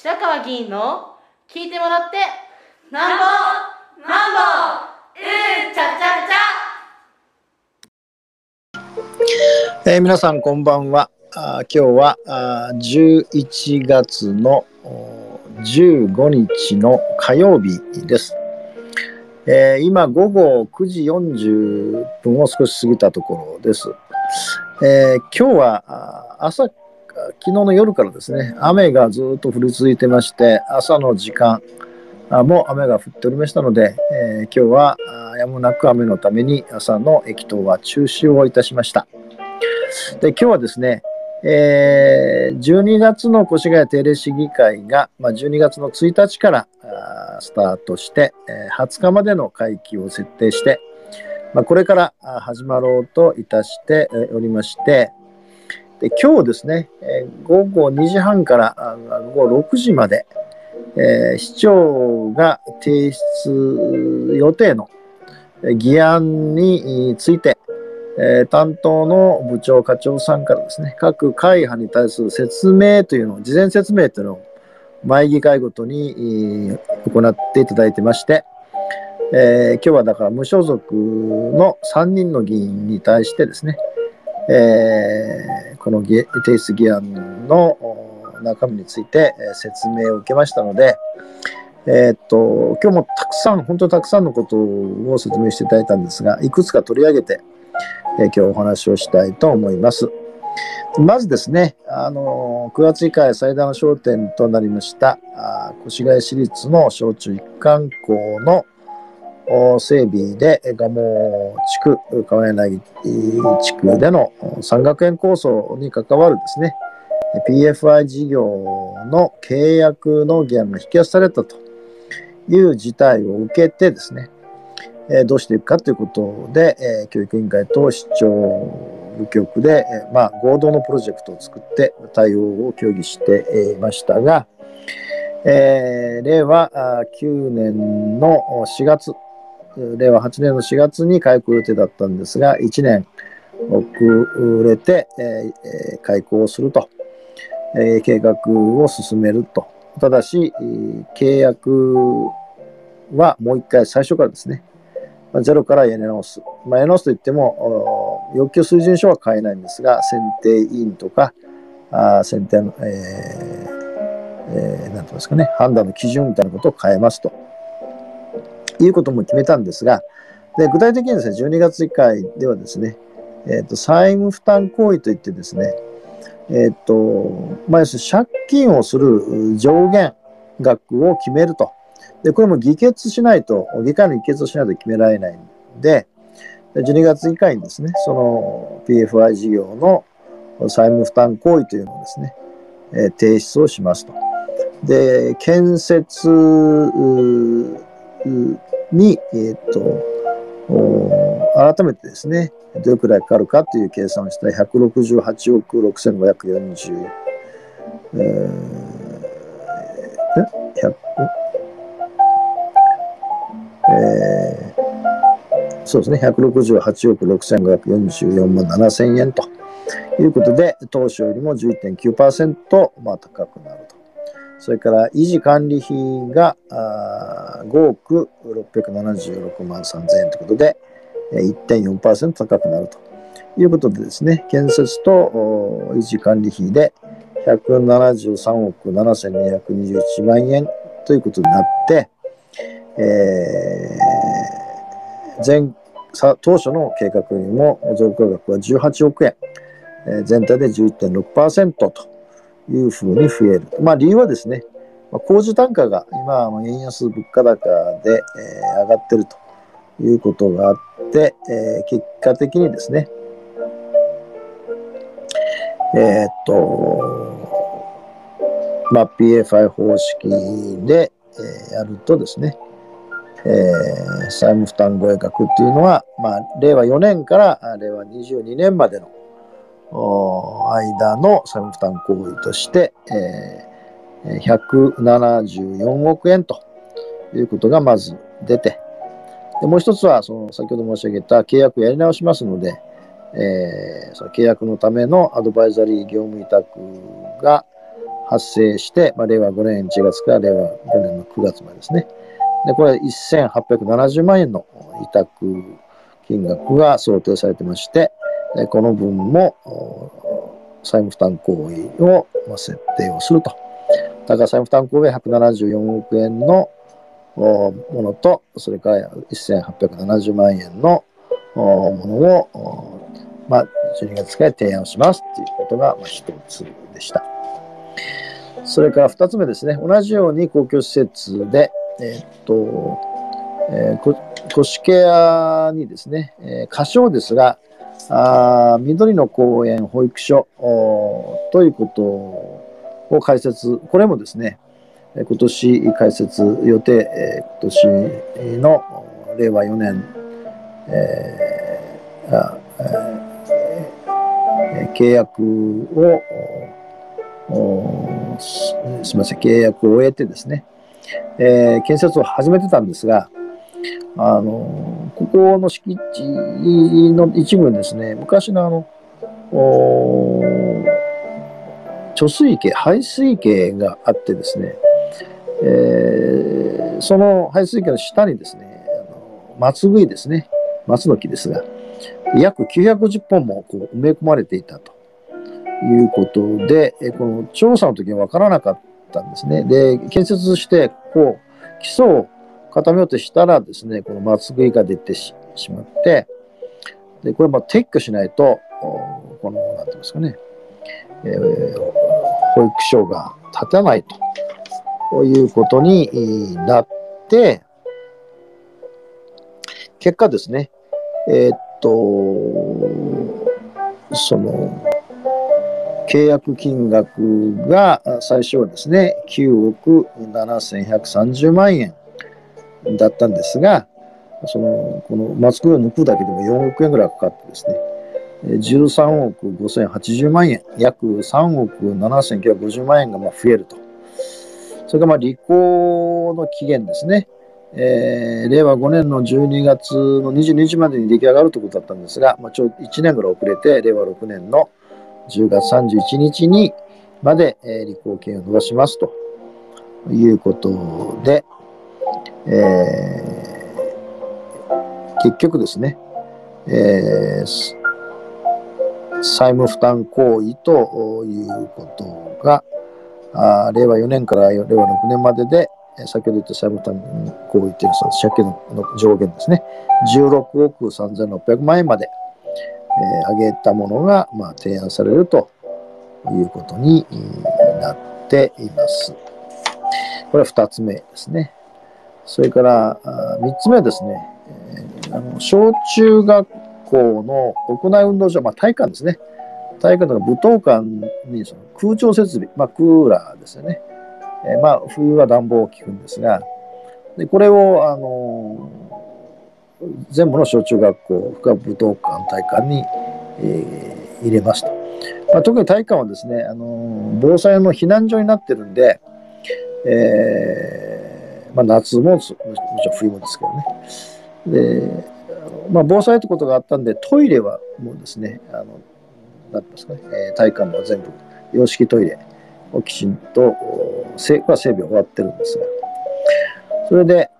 白川議員の聞いてもらってなんぼなんぼうんちゃちゃちゃ、えー、皆さんこんばんは。あ今日はあ11月の15日の火曜日です、えー、今午後9時40分を少し過ぎたところです、えー、今日は朝昨日の夜からですね雨がずっと降り続いてまして朝の時間も雨が降っておりましたので、えー、今日はやむなく雨のために朝の駅頭は中止をいたしました。で今日はですね、えー、12月の越谷定例市議会が、まあ、12月の1日からスタートして、えー、20日までの会期を設定して、まあ、これから始まろうといたしておりまして、で今日ですね、え、午後2時半から午後6時まで、えー、市長が提出予定の議案について、えー、担当の部長課長さんからですね、各会派に対する説明というのを、事前説明というのを前議会ごとに行っていただいてまして、えー、今日はだから無所属の3人の議員に対してですね、えー、この提出議案の中身について説明を受けましたので、えー、っと、今日もたくさん、本当にたくさんのことを説明していただいたんですが、いくつか取り上げて、えー、今日お話をしたいと思います。まずですね、あの9月以下最大の焦点となりましたあ越谷市立の小中一貫校の整備で蒲生地区、川柳地区での山学園構想に関わるですね、PFI 事業の契約の議案が引き出されたという事態を受けてですね、えどうしていくかということで、え教育委員会と市長部局で、えまあ、合同のプロジェクトを作って対応を協議していましたが、えー、令和9年の4月、令和8年の4月に開校予定だったんですが、1年遅れて、えー、開校するとえ計画を進めると。ただし、契約はもう一回最初からですね、ゼロからやり直す。まあ、やり直すといっても、要求水準書は変えないんですが、選定委員とか、あ選定の、えーえー、なんて言いますかね、判断の基準みたいなことを変えますと。いうことも決めたんですが、で具体的にですね、12月議会ではですね、えーと債務負担行為といってですね、えっ、と、まあ、要するに借金をする上限額を決めると。で、これも議決しないと、議会の議決をしないと決められないんで、12月議会にですね、その PFI 事業の債務負担行為というのをですね、えー、提出をしますと。で、建設に、えっ、と、改めてですね、どれくらいかかるかという計算をしたら168億6540、えー、100えー、そうですね、168億6544万7000円ということで、当初よりも11.9%、まあ、高くなると。それから維持管理費が5億676万3000円ということで、1.4%高くなるということでですね、建設と維持管理費で173億7221万円ということになって、えー、前当初の計画よりも増加額は18億円、全体で11.6%というふうに増える。まあ理由はですね、まあ工事単価が今、円安物価高で、えー、上がってるということがあって、えー、結果的にですね、えー、っと、まあ、PFI 方式で、えー、やるとですね、えー、債務負担合額っていうのは、まあ、令和4年から令和22年までの間の債務負担行為として、えー、174億円ということがまず出て、でもう一つは、その先ほど申し上げた契約やり直しますので、えー、その契約のためのアドバイザリー業務委託が発生して、まあ、令和5年1月から令和5年の9月までですね。で、これは1870万円の委託金額が想定されてまして、この分も債務負担行為を設定をすると。だから債務負担行為は174億円のものと、それから1870万円のものを、まあ、12月から提案しますっていうことがまあ一つでした。それから二つ目ですね、同じように公共施設で、えーっと、えー、こ都市ケアにですね、えー、仮称ですが、あ緑の公園保育所ということを開設、これもですね、今年開設予定、えー今年の令和4年、えーあえー契約をすすみません、契約を終えてですね、えー建設を始めてたんですが、あのこの敷地の一部にですね、昔のあの、貯水池、排水池があってですね、えーその排水池の下にですね、あの松杭ですね、松の木ですが、約950本もこう埋め込まれていたということで、えこの調査の時に分からなかったんですね。で、建設して、こう、基礎を固めようとしたらですね、この松杭が出てしまって、で、これも撤去しないと、この、なんていうんですかね、えー保育所が建たないということになって、結果ですね、えーっと、その、契約金額が最初はですね、9億7130万円。だったんですが、その、このマスクを抜くだけでも4億円ぐらいかかってですね、13億5080万円、約3億7950万円がまあ増えると。それからまあ履行の期限ですね。えー令和5年の12月の22日までに出来上がるということだったんですが、まあ、ちょうど1年ぐらい遅れて、令和6年の10月31日にまで、えー履行期限を延ばしますということで、えー結局ですね、えー債務負担行為ということが、あ令和4年から令和6年までで、先ほど言った債務負担行為というのは借金の上限ですね、16億3600万円まで、えー上げたものが、まあ、提案されるということになっています。これは2つ目ですね。それから3つ目はですね、えーあの小中学校の屋内運動場、まあ、体育館ですね。体育館とか武道館にその空調設備、まあ、クーラーですよね。えーまあ、冬は暖房を効くんですが、でこれを、あの全部の小中学校、深武道館、体育館に、えー入れますと。まあ、特に体育館はですね、あの防災の避難所になってるんで、えーまあ、夏ももちろん冬もですけどね。で、まあ、防災ってことがあったんで、トイレはもうですね、あのなんですかね、えー体育館も全部、洋式トイレをきちんと、おせは整備終わってるんですが、それで、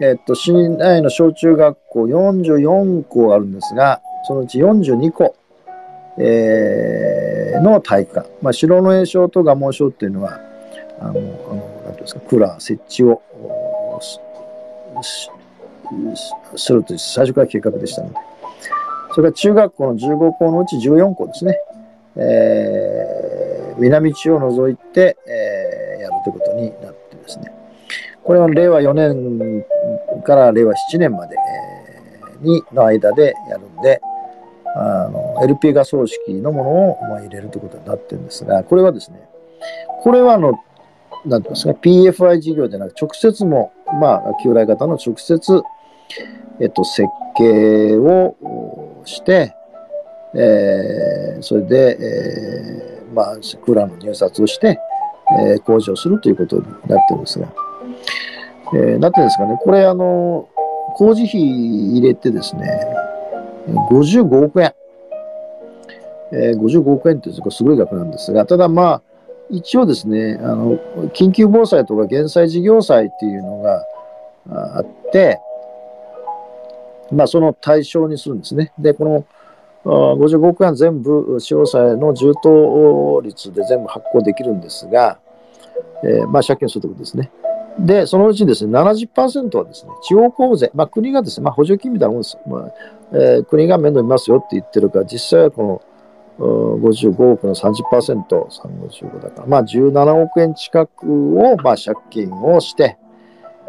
えっと、市内の小中学校44校あるんですが、そのうち42校、えーの体育館、まあ、白の栄章と蒲生章っていうのは、あの、あのなんていうんですか、クーラー設置をするという最初から計画でしたので、それから中学校の15校のうち14校ですね、えー南地を除いて、えーやるということになってですね、これは令和4年から令和7年まで、えーにの間でやるんで、あの LP 画葬式のものを、まあ、入れるということになってるんですが、これはですね、これはあの、なんていうんですか、PFI 事業じゃなく直接も、まあ、旧来型の直接、えっと、設計をして、えーそれで、えーまあ、クーラーの入札をして、えー工事をするということになってるんですが、えーなんていうんですかね、これ、あの、工事費入れてですね、55億円。えー55億円ってすごいすごい額なんですが、ただまあ、一応ですね、あの、緊急防災とか減災事業災っていうのがあって、まあ、その対象にするんですね。で、この55億円全部、司法債の充当率で全部発行できるんですが、えー、まあ、借金するということですね。で、そのうちですね、70%はですね、地方交付税、まあ、国がですね、まあ、補助金みたいなもんです。まあえー、国が面倒見ますよって言ってるから、実際はこの55億の30%、355だから、まあ、17億円近くを、まあ、借金をして、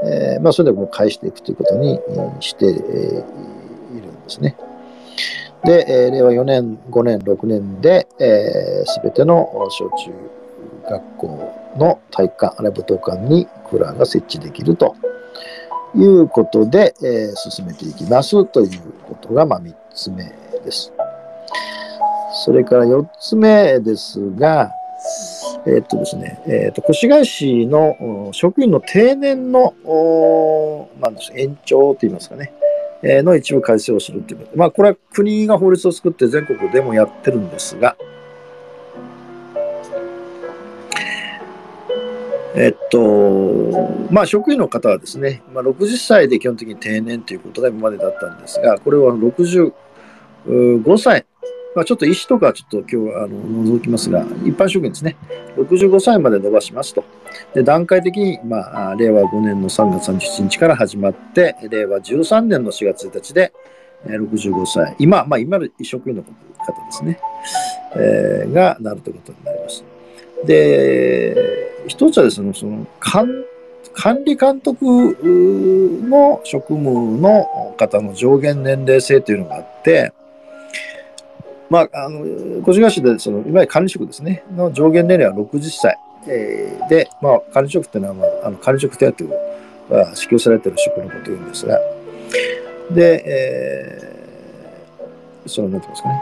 えー、まあ、それでも返していくということにしているんですね。で、えー、令和4年、5年、6年で、す、えー、べ、ての小中学校の体育館、あるいは舞踏館にクーラーが設置できるということで、えー、進めていきますということが、まあ、3つ目です。それから4つ目ですが、えー、っとですね、えー、っと越谷市の職員の定年の、なんでしょう、延長といいますかね、えー、の一部改正をするということ。で、まあ、これは国が法律を作って全国でもやってるんですが、えっと、まあ、職員の方はですね、まあ、60歳で基本的に定年ということが今までだったんですが、これは65歳、まあ、ちょっと医師とかちょっと今日はあの除きますが、一般職員ですね、65歳まで伸ばしますと。で段階的に、まあ、令和5年の3月37日から始まって、令和13年の4月1日で、65歳、今、まあ、今の職員の方ですね、えー、がなるということになります。で、一つはですね、その管管理監督の職務の方の上限年齢制というのがあって、まあ、あの、越谷市で、その、いわゆる管理職ですね、の上限年齢は60歳。えー、で、まあ、管理職っていうのは、まあ、あの管理職手当が支給されてる職のことを言うんですが、で、えー、その、なんて言いますかね、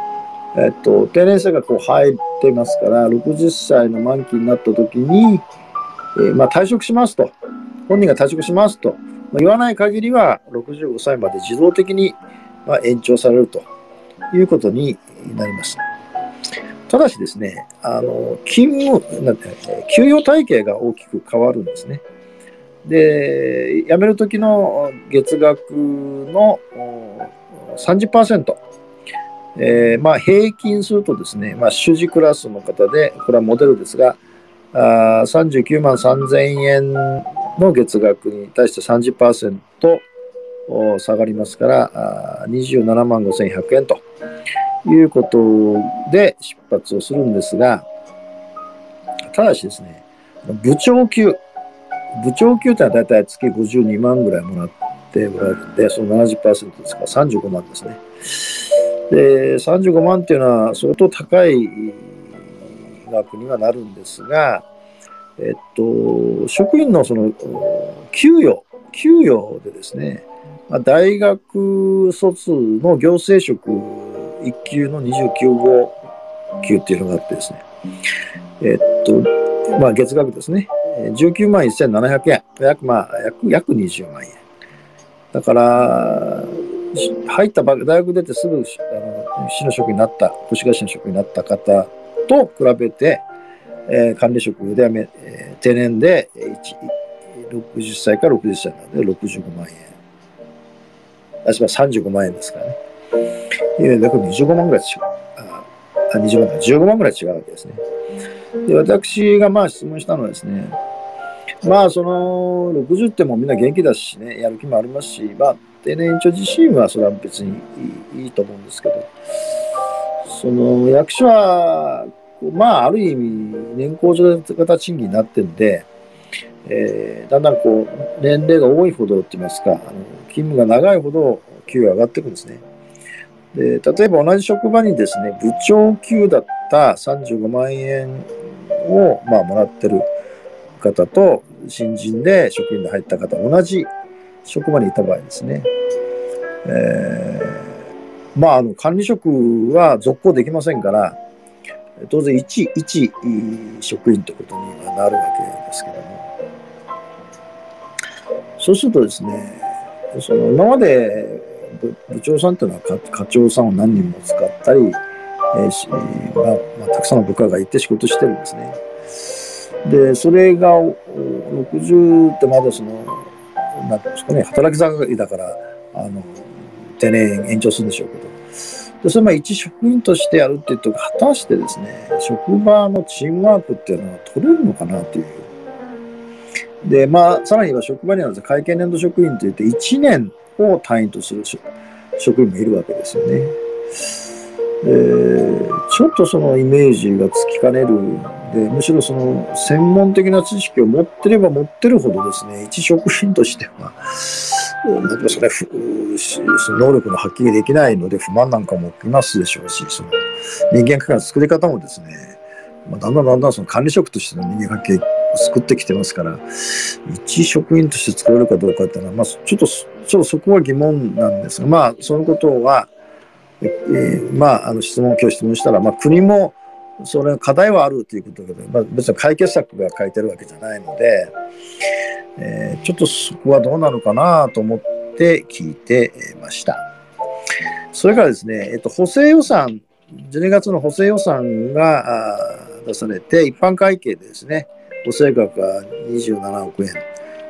えっと、定年制がこう入ってますから、60歳の満期になった時に、えー、まあ、退職しますと、本人が退職しますと、まあ、言わない限りは65歳まで自動的に、まあ、延長されるということになります。ただしですね、あの勤務なんて、給与体系が大きく変わるんですね。で、辞める時の月額の30%、えー、まあ、平均するとですね、まあ、主事クラスの方で、これはモデルですが、あ39万3000円の月額に対して30%下がりますから、27万5100円ということで出発をするんですが、ただしですね、部長級、部長級というのは大体月52万ぐらいもらっておられるんで、その70%ですから35万ですね。で、35万っていうのは相当高い額にはなるんですが、えっと、職員のその給与、給与でですね、大学卒の行政職1級の29号級っていうのがあってですね、えっと、まあ月額ですね、19万1700円、約、まあ、約、約20万円。だから、入った大学出てすぐあの市の職員になった、越谷市の職員になった方と比べて、えー、管理職で、えー、定年で60歳から60歳なので65万円。あ、すみません、35万円ですからね。えだから25万ぐらい違う。あ、20万か、15万ぐらい違うわけですね。で、私がまあ質問したのはですね、まあ、その、60ってもみんな元気だしね、やる気もありますし、まあ、定年延長自身はそれは別にいいいいと思うんですけど、その、役所は、まあ、ある意味、年功序型賃金になってるんで、えー、だんだんこう、年齢が多いほどって言いますか、あの勤務が長いほど給与上がっていくんですね。で例えば同じ職場にですね、部長級だった35万円を、まあ、もらってる方と、新人で職員で入った方、同じ職場にいた場合ですね、えー、まあ、あの管理職は続行できませんから、当然一、一職員ということになるわけですけども、そうするとですね、その今まで部長さんっていうのは課長さんを何人も使ったり、えーしまあまあ、たくさんの部下がいて仕事してるんですね。で、それが60ってまだその、なんていうんですかね、働き盛りだから、あの、定年延長するんでしょうけど、でそれまあ一職員としてやるって言うと、果たしてですね、職場のチームワークっていうのは取れるのかなという。で、まあ、さらに言えば職場には会計年度職員といって1年を単位とする職員もいるわけですよね。えー、ちょっとそのイメージがつきかねるんで、むしろその専門的な知識を持ってれば持ってるほどですね、一職員としては、なんか、その能力の発揮できないので不満なんかもいますでしょうし、その人間関係の作り方もですね、まあ、だんだんだんだんその管理職としての人間関係作ってきてますから、一職員として作れるかどうかっていうのは、まあ、ちょっと、ちょっとそこは疑問なんですが、まあ、そのことは、えー、まあ、あの質問、今日質問したら、まあ、国も、それ課題はあるということで、まあ、別に解決策が書いてるわけじゃないので、えー、ちょっとそこはどうなのかなと思って聞いてました。それからですね、えっと、補正予算、12月の補正予算が出されて、一般会計でですね、補正額が27億円、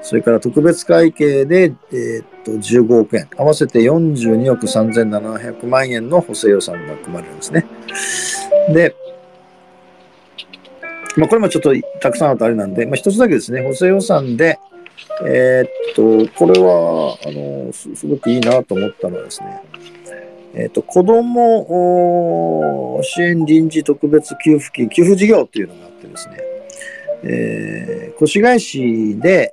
それから特別会計で、えー、っと15億円、合わせて42億3700万円の補正予算が組まれるんですね。で、まあ、これもちょっとたくさんあるとあれなんで、まあ、一つだけですね、補正予算で、えー、っと、これは、あの、すごくいいなと思ったのはですね、えー、っと、子供支援臨時特別給付金、給付事業っていうのがあってですね、えー、越谷市で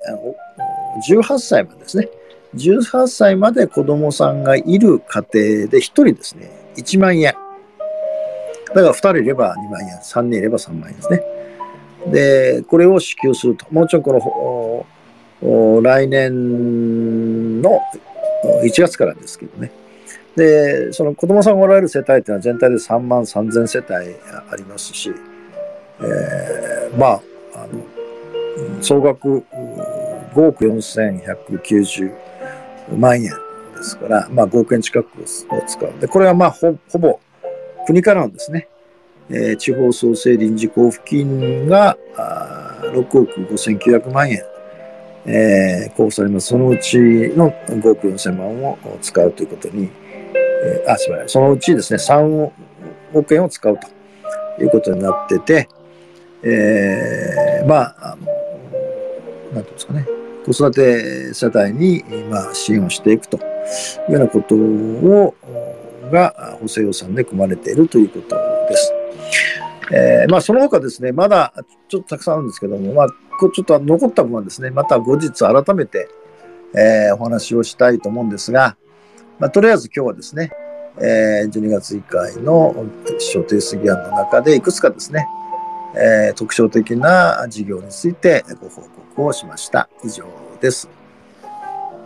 18歳までですね、18歳まで子供さんがいる家庭で1人ですね、1万円。だから2人いれば2万円、3人いれば3万円ですね。で、これを支給すると。もうちろんこの、来年の1月からですけどね。で、その子供さんがおられる世帯っていうのは全体で3万3000世帯ありますし、えー、まあ、あの、総額5億4190万円ですから、まあ5億円近くを使う。で、これはまあほぼ国からのですね、えー、地方創生臨時交付金が6億5900万円、えー、交付されます。そのうちの5億4000万を使うということに、えー、あ、すみません。そのうちですね、3億円を使うということになってて、えー、まあ、あの、なんていうんですかね、子育て世帯に、まあ、支援をしていくというようなことを、が補正予算で組まれているということです。えー、まあ、その他ですね、まだちょっとたくさんあるんですけども、まあ、ちょっと残った分はですね、また後日改めて、えー、お話をしたいと思うんですが、まあ、とりあえず今日はですね、えー、12月1回の小提出議案の中でいくつかですね、えー、特徴的な事業についてご報告をしました。以上です。